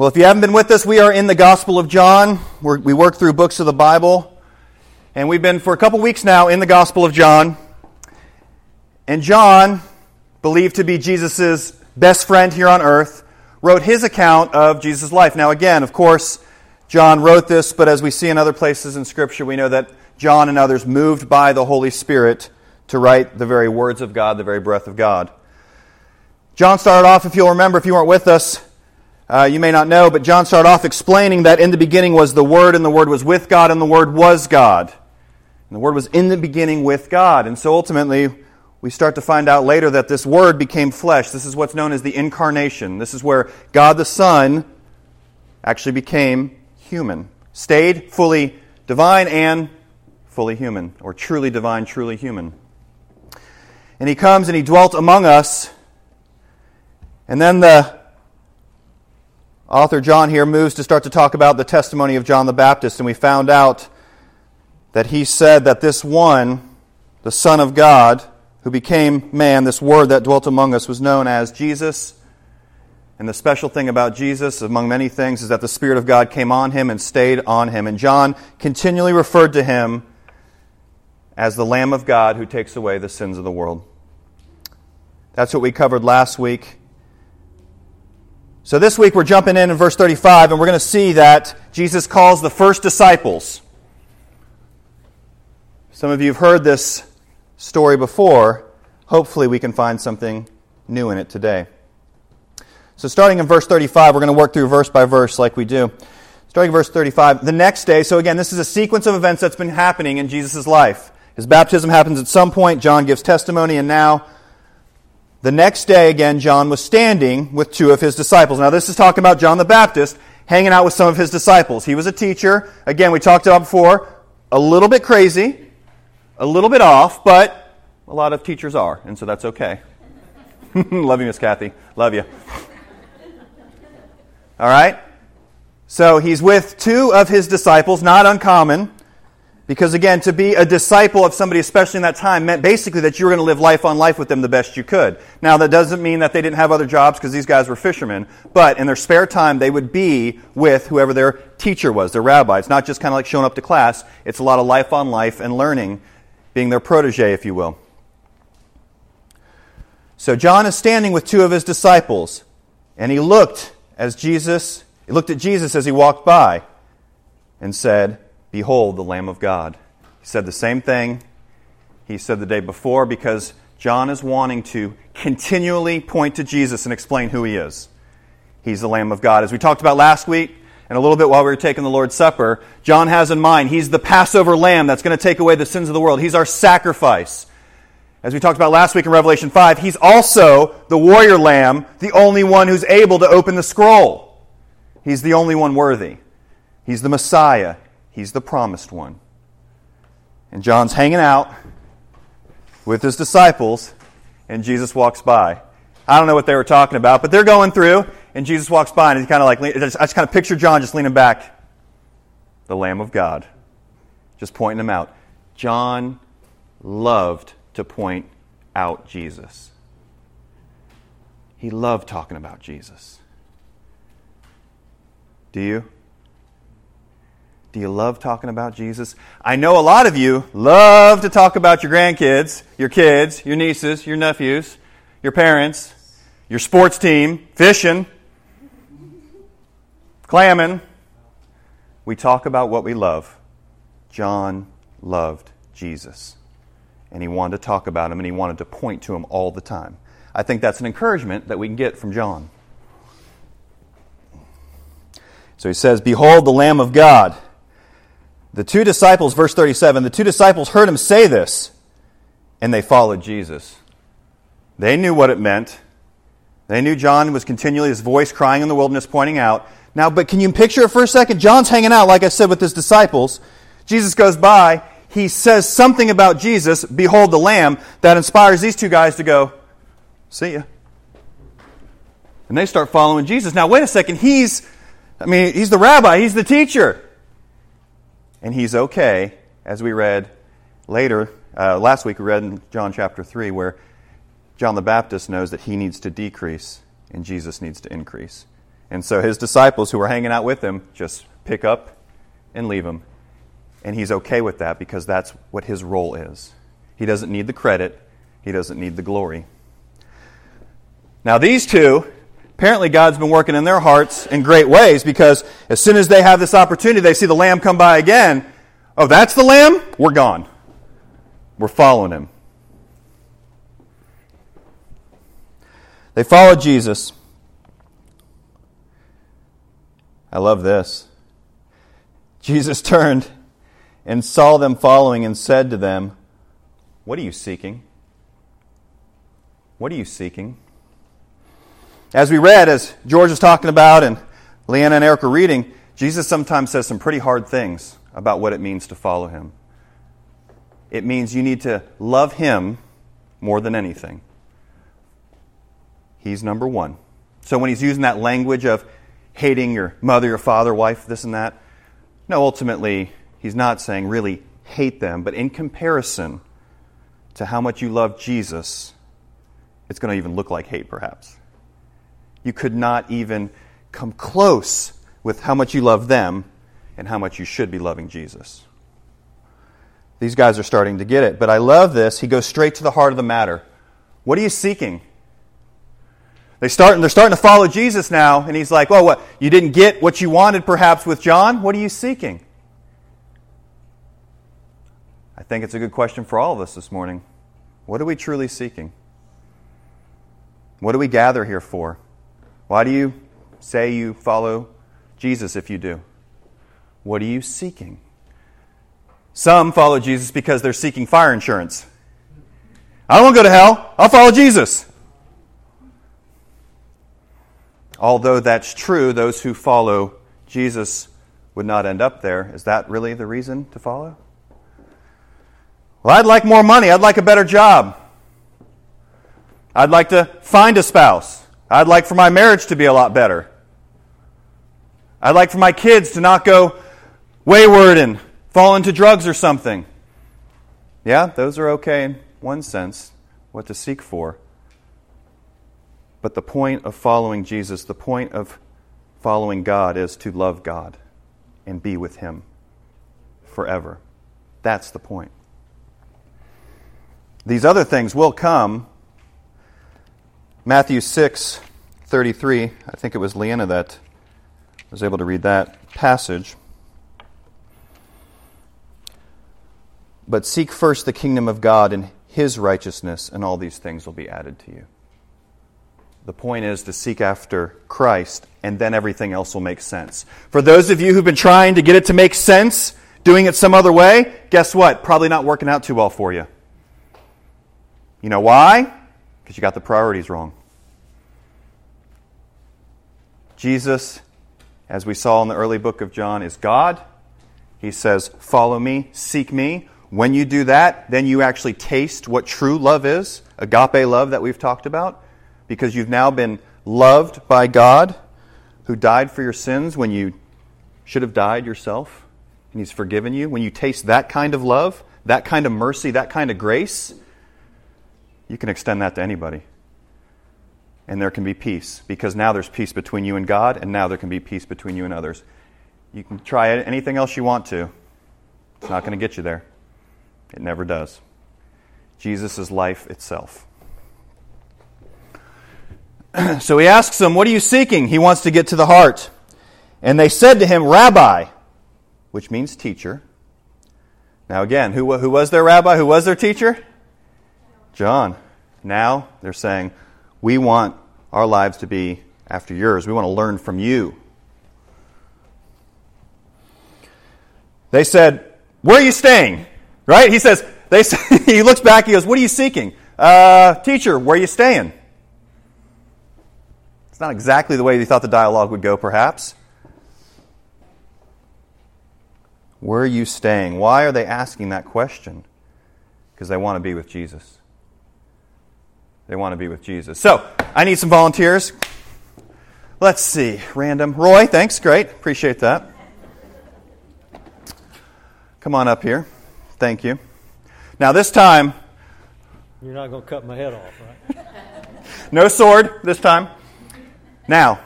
Well, if you haven't been with us, we are in the Gospel of John. We're, we work through books of the Bible. And we've been for a couple weeks now in the Gospel of John. And John, believed to be Jesus' best friend here on earth, wrote his account of Jesus' life. Now, again, of course, John wrote this, but as we see in other places in Scripture, we know that John and others moved by the Holy Spirit to write the very words of God, the very breath of God. John started off, if you'll remember, if you weren't with us, uh, you may not know, but John started off explaining that in the beginning was the Word, and the Word was with God, and the Word was God. And the Word was in the beginning with God. And so ultimately, we start to find out later that this Word became flesh. This is what's known as the incarnation. This is where God the Son actually became human, stayed fully divine and fully human, or truly divine, truly human. And He comes and He dwelt among us. And then the Author John here moves to start to talk about the testimony of John the Baptist, and we found out that he said that this one, the Son of God, who became man, this Word that dwelt among us, was known as Jesus. And the special thing about Jesus, among many things, is that the Spirit of God came on him and stayed on him. And John continually referred to him as the Lamb of God who takes away the sins of the world. That's what we covered last week. So this week we're jumping in in verse 35, and we're going to see that Jesus calls the first disciples. Some of you have heard this story before. Hopefully, we can find something new in it today. So, starting in verse 35, we're going to work through verse by verse like we do. Starting in verse 35, the next day, so again, this is a sequence of events that's been happening in Jesus' life. His baptism happens at some point, John gives testimony, and now the next day, again, John was standing with two of his disciples. Now, this is talking about John the Baptist hanging out with some of his disciples. He was a teacher. Again, we talked about before, a little bit crazy, a little bit off, but a lot of teachers are, and so that's okay. Love you, Miss Kathy. Love you. All right? So he's with two of his disciples, not uncommon. Because again, to be a disciple of somebody, especially in that time, meant basically that you were going to live life on life with them the best you could. Now, that doesn't mean that they didn't have other jobs because these guys were fishermen, but in their spare time, they would be with whoever their teacher was, their rabbi. It's not just kind of like showing up to class, it's a lot of life on life and learning, being their protege, if you will. So, John is standing with two of his disciples, and he looked as Jesus, he looked at Jesus as he walked by and said, Behold, the Lamb of God. He said the same thing he said the day before because John is wanting to continually point to Jesus and explain who he is. He's the Lamb of God. As we talked about last week, and a little bit while we were taking the Lord's Supper, John has in mind he's the Passover lamb that's going to take away the sins of the world. He's our sacrifice. As we talked about last week in Revelation 5, he's also the warrior lamb, the only one who's able to open the scroll. He's the only one worthy. He's the Messiah. He's the promised one. And John's hanging out with his disciples, and Jesus walks by. I don't know what they were talking about, but they're going through, and Jesus walks by, and he's kind of like, I just, I just kind of picture John just leaning back. The Lamb of God. Just pointing him out. John loved to point out Jesus. He loved talking about Jesus. Do you? Do you love talking about Jesus? I know a lot of you love to talk about your grandkids, your kids, your nieces, your nephews, your parents, your sports team, fishing, clamming. We talk about what we love. John loved Jesus. And he wanted to talk about him and he wanted to point to him all the time. I think that's an encouragement that we can get from John. So he says, Behold the Lamb of God. The two disciples, verse 37, the two disciples heard him say this, and they followed Jesus. They knew what it meant. They knew John was continually his voice crying in the wilderness, pointing out. Now, but can you picture it for a second? John's hanging out, like I said, with his disciples. Jesus goes by. He says something about Jesus, behold the Lamb, that inspires these two guys to go, see ya. And they start following Jesus. Now, wait a second. He's, I mean, he's the rabbi, he's the teacher and he's okay, as we read later. Uh, last week we read in John chapter 3 where John the Baptist knows that he needs to decrease and Jesus needs to increase. And so his disciples who were hanging out with him just pick up and leave him. And he's okay with that because that's what his role is. He doesn't need the credit, he doesn't need the glory. Now, these two, apparently God's been working in their hearts in great ways because as soon as they have this opportunity, they see the lamb come by again. Oh, that's the lamb? We're gone. We're following him. They followed Jesus. I love this. Jesus turned and saw them following and said to them, What are you seeking? What are you seeking? As we read, as George was talking about and Leanna and Eric were reading, Jesus sometimes says some pretty hard things about what it means to follow him. It means you need to love him more than anything. He's number one. So when he's using that language of hating your mother, your father, wife, this and that, no, ultimately, he's not saying really hate them, but in comparison to how much you love Jesus, it's going to even look like hate, perhaps. You could not even come close with how much you love them and how much you should be loving Jesus. These guys are starting to get it. But I love this. He goes straight to the heart of the matter. What are you seeking? They start, they're starting to follow Jesus now, and he's like, Well, what? You didn't get what you wanted perhaps with John? What are you seeking? I think it's a good question for all of us this morning. What are we truly seeking? What do we gather here for? Why do you say you follow Jesus if you do? What are you seeking? Some follow Jesus because they're seeking fire insurance. I don't want to go to hell. I'll follow Jesus. Although that's true, those who follow Jesus would not end up there. Is that really the reason to follow? Well, I'd like more money. I'd like a better job. I'd like to find a spouse. I'd like for my marriage to be a lot better. I'd like for my kids to not go wayward and fall into drugs or something. Yeah, those are okay in one sense, what to seek for. But the point of following Jesus, the point of following God is to love God and be with Him forever. That's the point. These other things will come. Matthew 6 33, I think it was Leanna that was able to read that passage. But seek first the kingdom of God and his righteousness, and all these things will be added to you. The point is to seek after Christ, and then everything else will make sense. For those of you who've been trying to get it to make sense, doing it some other way, guess what? Probably not working out too well for you. You know why? Because you got the priorities wrong. Jesus, as we saw in the early book of John, is God. He says, Follow me, seek me. When you do that, then you actually taste what true love is, agape love that we've talked about because you've now been loved by God who died for your sins when you should have died yourself, and He's forgiven you. When you taste that kind of love, that kind of mercy, that kind of grace, you can extend that to anybody. And there can be peace because now there's peace between you and God, and now there can be peace between you and others. You can try anything else you want to, it's not going to get you there. It never does. Jesus is life itself. so he asks them, What are you seeking? He wants to get to the heart. And they said to him, Rabbi, which means teacher. Now, again, who, who was their rabbi? Who was their teacher? John. Now they're saying, We want our lives to be after yours. We want to learn from you. They said, Where are you staying? Right? He says, they say, he looks back, he goes, What are you seeking? Uh, teacher, where are you staying? It's not exactly the way they thought the dialogue would go, perhaps. Where are you staying? Why are they asking that question? Because they want to be with Jesus. They want to be with Jesus. So, I need some volunteers. Let's see. Random. Roy, thanks. Great. Appreciate that. Come on up here. Thank you. Now, this time. You're not going to cut my head off, right? no sword this time. Now,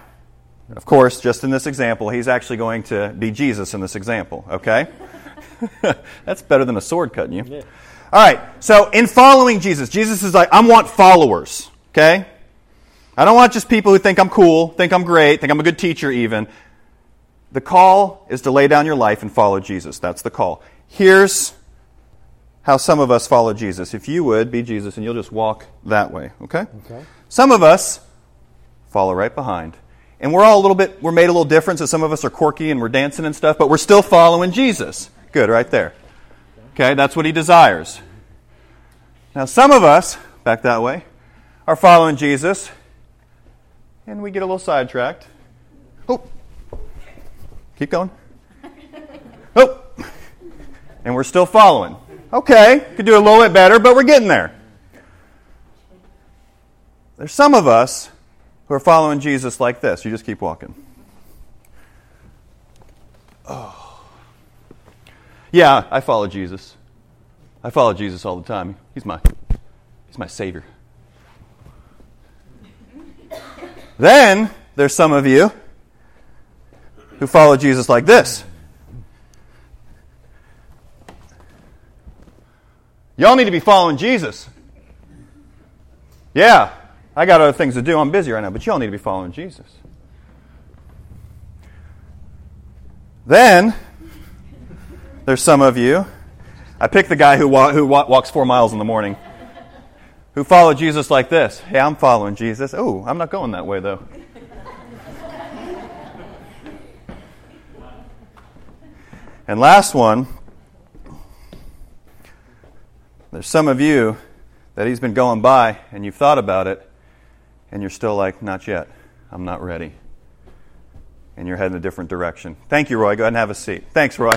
Of course, just in this example, he's actually going to be Jesus in this example, okay? That's better than a sword cutting you. Yeah. All right, so in following Jesus, Jesus is like, I want followers, okay? I don't want just people who think I'm cool, think I'm great, think I'm a good teacher, even. The call is to lay down your life and follow Jesus. That's the call. Here's how some of us follow Jesus. If you would be Jesus and you'll just walk that way, okay? Okay. Some of us follow right behind. And we're all a little bit, we're made a little different, so some of us are quirky and we're dancing and stuff, but we're still following Jesus. Good, right there. Okay, that's what he desires. Now, some of us, back that way, are following Jesus, and we get a little sidetracked. Oh, keep going. Oh, and we're still following. Okay, could do a little bit better, but we're getting there. There's some of us who are following Jesus like this. You just keep walking. Oh. Yeah, I follow Jesus. I follow Jesus all the time. He's my he's my savior. Then there's some of you who follow Jesus like this. Y'all need to be following Jesus. Yeah, I got other things to do. I'm busy right now, but y'all need to be following Jesus. Then there's some of you. I picked the guy who, wa- who wa- walks four miles in the morning, who follow Jesus like this. Hey, I'm following Jesus. Oh, I'm not going that way though. and last one. There's some of you that he's been going by and you've thought about it and you're still like, not yet. I'm not ready. And you're heading a different direction. Thank you, Roy. Go ahead and have a seat. Thanks, Roy.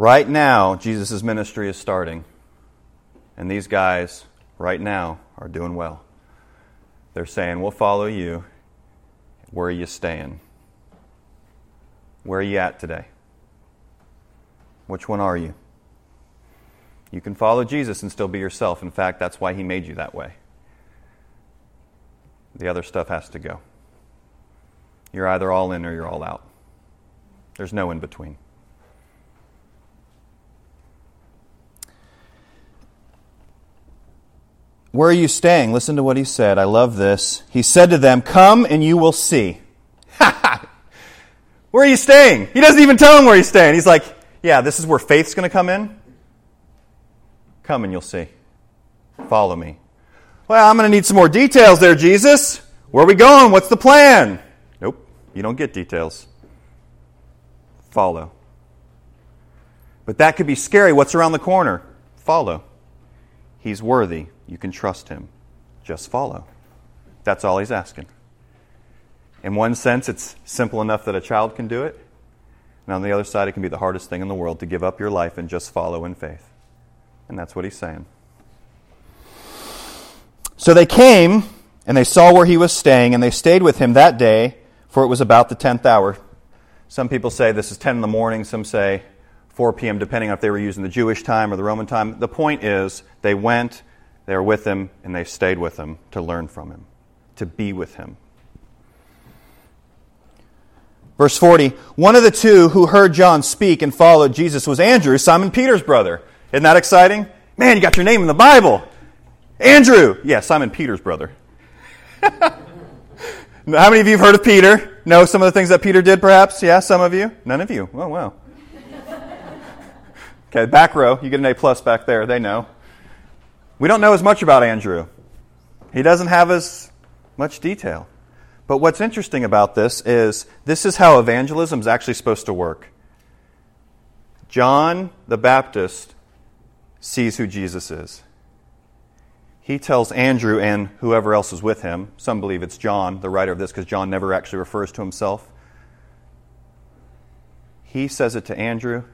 Right now, Jesus' ministry is starting. And these guys, right now, are doing well. They're saying, We'll follow you. Where are you staying? Where are you at today? Which one are you? You can follow Jesus and still be yourself. In fact, that's why he made you that way. The other stuff has to go. You're either all in or you're all out. There's no in between. Where are you staying? Listen to what he said. I love this. He said to them, Come and you will see. where are you staying? He doesn't even tell them where he's staying. He's like, Yeah, this is where faith's going to come in. Come and you'll see. Follow me. Well, I'm going to need some more details there, Jesus. Where are we going? What's the plan? Nope, you don't get details. Follow. But that could be scary. What's around the corner? Follow. He's worthy. You can trust him. Just follow. That's all he's asking. In one sense, it's simple enough that a child can do it. And on the other side, it can be the hardest thing in the world to give up your life and just follow in faith. And that's what he's saying. So they came and they saw where he was staying, and they stayed with him that day, for it was about the tenth hour. Some people say this is 10 in the morning, some say 4 p.m., depending on if they were using the Jewish time or the Roman time. The point is, they went, they were with him, and they stayed with him to learn from him, to be with him. Verse 40 One of the two who heard John speak and followed Jesus was Andrew, Simon Peter's brother. Isn't that exciting? Man, you got your name in the Bible. Andrew. Yeah, Simon Peter's brother. How many of you have heard of Peter? Know some of the things that Peter did, perhaps? Yeah, some of you? None of you. Oh, wow. Okay, back row, you get an A plus back there. They know. We don't know as much about Andrew. He doesn't have as much detail. But what's interesting about this is this is how evangelism is actually supposed to work. John the Baptist sees who Jesus is. He tells Andrew and whoever else is with him, some believe it's John, the writer of this, because John never actually refers to himself. He says it to Andrew.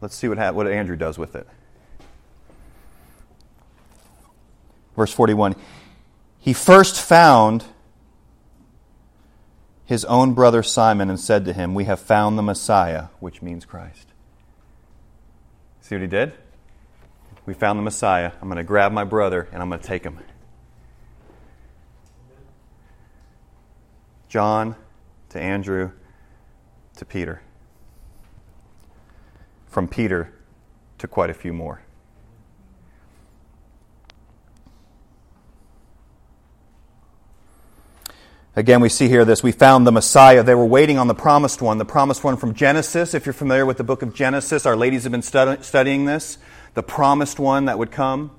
Let's see what, ha- what Andrew does with it. Verse 41 He first found his own brother Simon and said to him, We have found the Messiah, which means Christ. See what he did? We found the Messiah. I'm going to grab my brother and I'm going to take him. John to Andrew to Peter. From Peter to quite a few more. Again, we see here this. We found the Messiah. They were waiting on the promised one, the promised one from Genesis. If you're familiar with the book of Genesis, our ladies have been stud- studying this. The promised one that would come,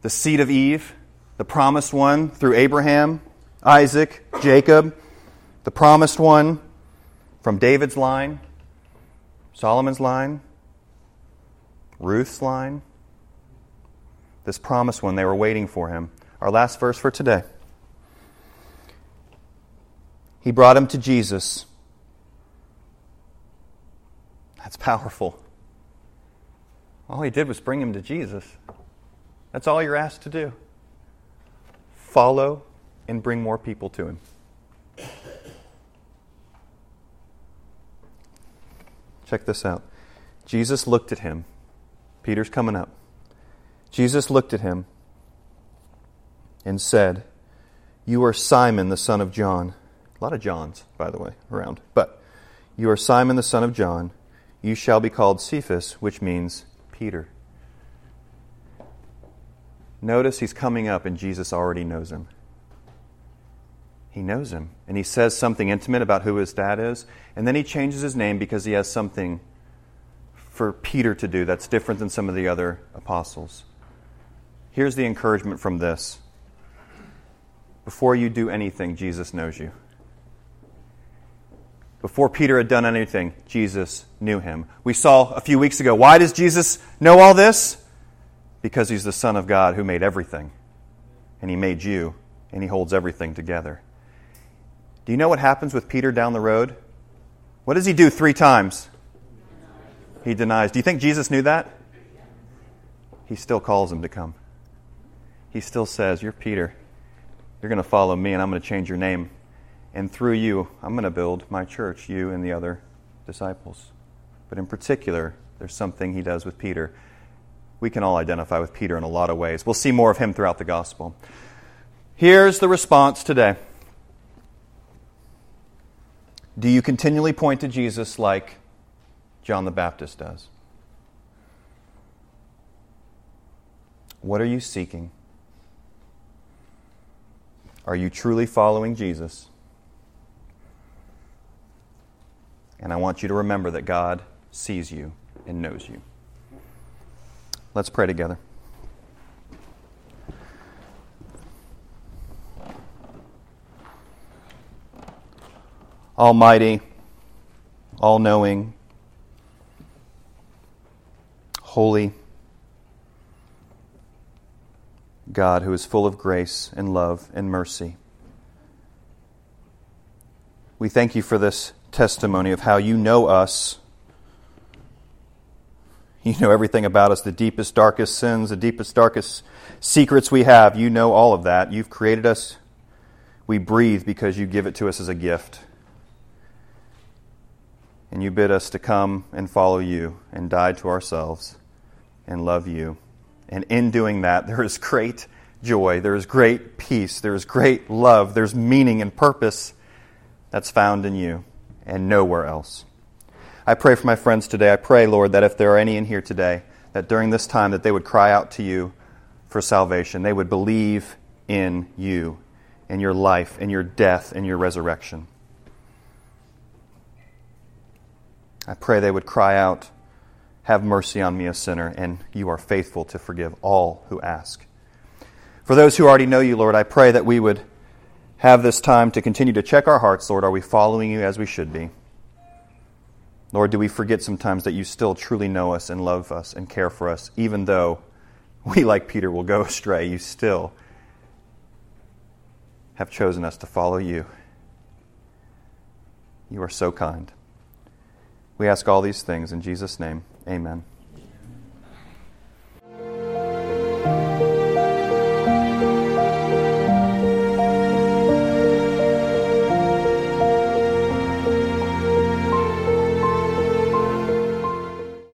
the seed of Eve, the promised one through Abraham, Isaac, Jacob, the promised one from David's line, Solomon's line, Ruth's line. This promised one, they were waiting for him. Our last verse for today. He brought him to Jesus. That's powerful. All he did was bring him to Jesus. That's all you're asked to do. Follow and bring more people to him. Check this out. Jesus looked at him. Peter's coming up. Jesus looked at him and said, You are Simon, the son of John. A lot of Johns, by the way, around. But you are Simon the son of John. You shall be called Cephas, which means Peter. Notice he's coming up and Jesus already knows him. He knows him. And he says something intimate about who his dad is. And then he changes his name because he has something for Peter to do that's different than some of the other apostles. Here's the encouragement from this before you do anything, Jesus knows you. Before Peter had done anything, Jesus knew him. We saw a few weeks ago why does Jesus know all this? Because he's the Son of God who made everything. And he made you, and he holds everything together. Do you know what happens with Peter down the road? What does he do three times? He denies. Do you think Jesus knew that? He still calls him to come. He still says, You're Peter. You're going to follow me, and I'm going to change your name and through you, I'm going to build my church, you and the other disciples. But in particular, there's something he does with Peter. We can all identify with Peter in a lot of ways. We'll see more of him throughout the gospel. Here's the response today Do you continually point to Jesus like John the Baptist does? What are you seeking? Are you truly following Jesus? And I want you to remember that God sees you and knows you. Let's pray together. Almighty, all knowing, holy God who is full of grace and love and mercy. We thank you for this testimony of how you know us. You know everything about us, the deepest, darkest sins, the deepest, darkest secrets we have. You know all of that. You've created us. We breathe because you give it to us as a gift. And you bid us to come and follow you and die to ourselves and love you. And in doing that, there is great joy, there is great peace, there is great love, there's meaning and purpose that's found in you and nowhere else. I pray for my friends today. I pray, Lord, that if there are any in here today, that during this time that they would cry out to you for salvation. They would believe in you, in your life, in your death, in your resurrection. I pray they would cry out, Have mercy on me, a sinner, and you are faithful to forgive all who ask. For those who already know you, Lord, I pray that we would have this time to continue to check our hearts, Lord. Are we following you as we should be? Lord, do we forget sometimes that you still truly know us and love us and care for us, even though we, like Peter, will go astray? You still have chosen us to follow you. You are so kind. We ask all these things in Jesus' name. Amen.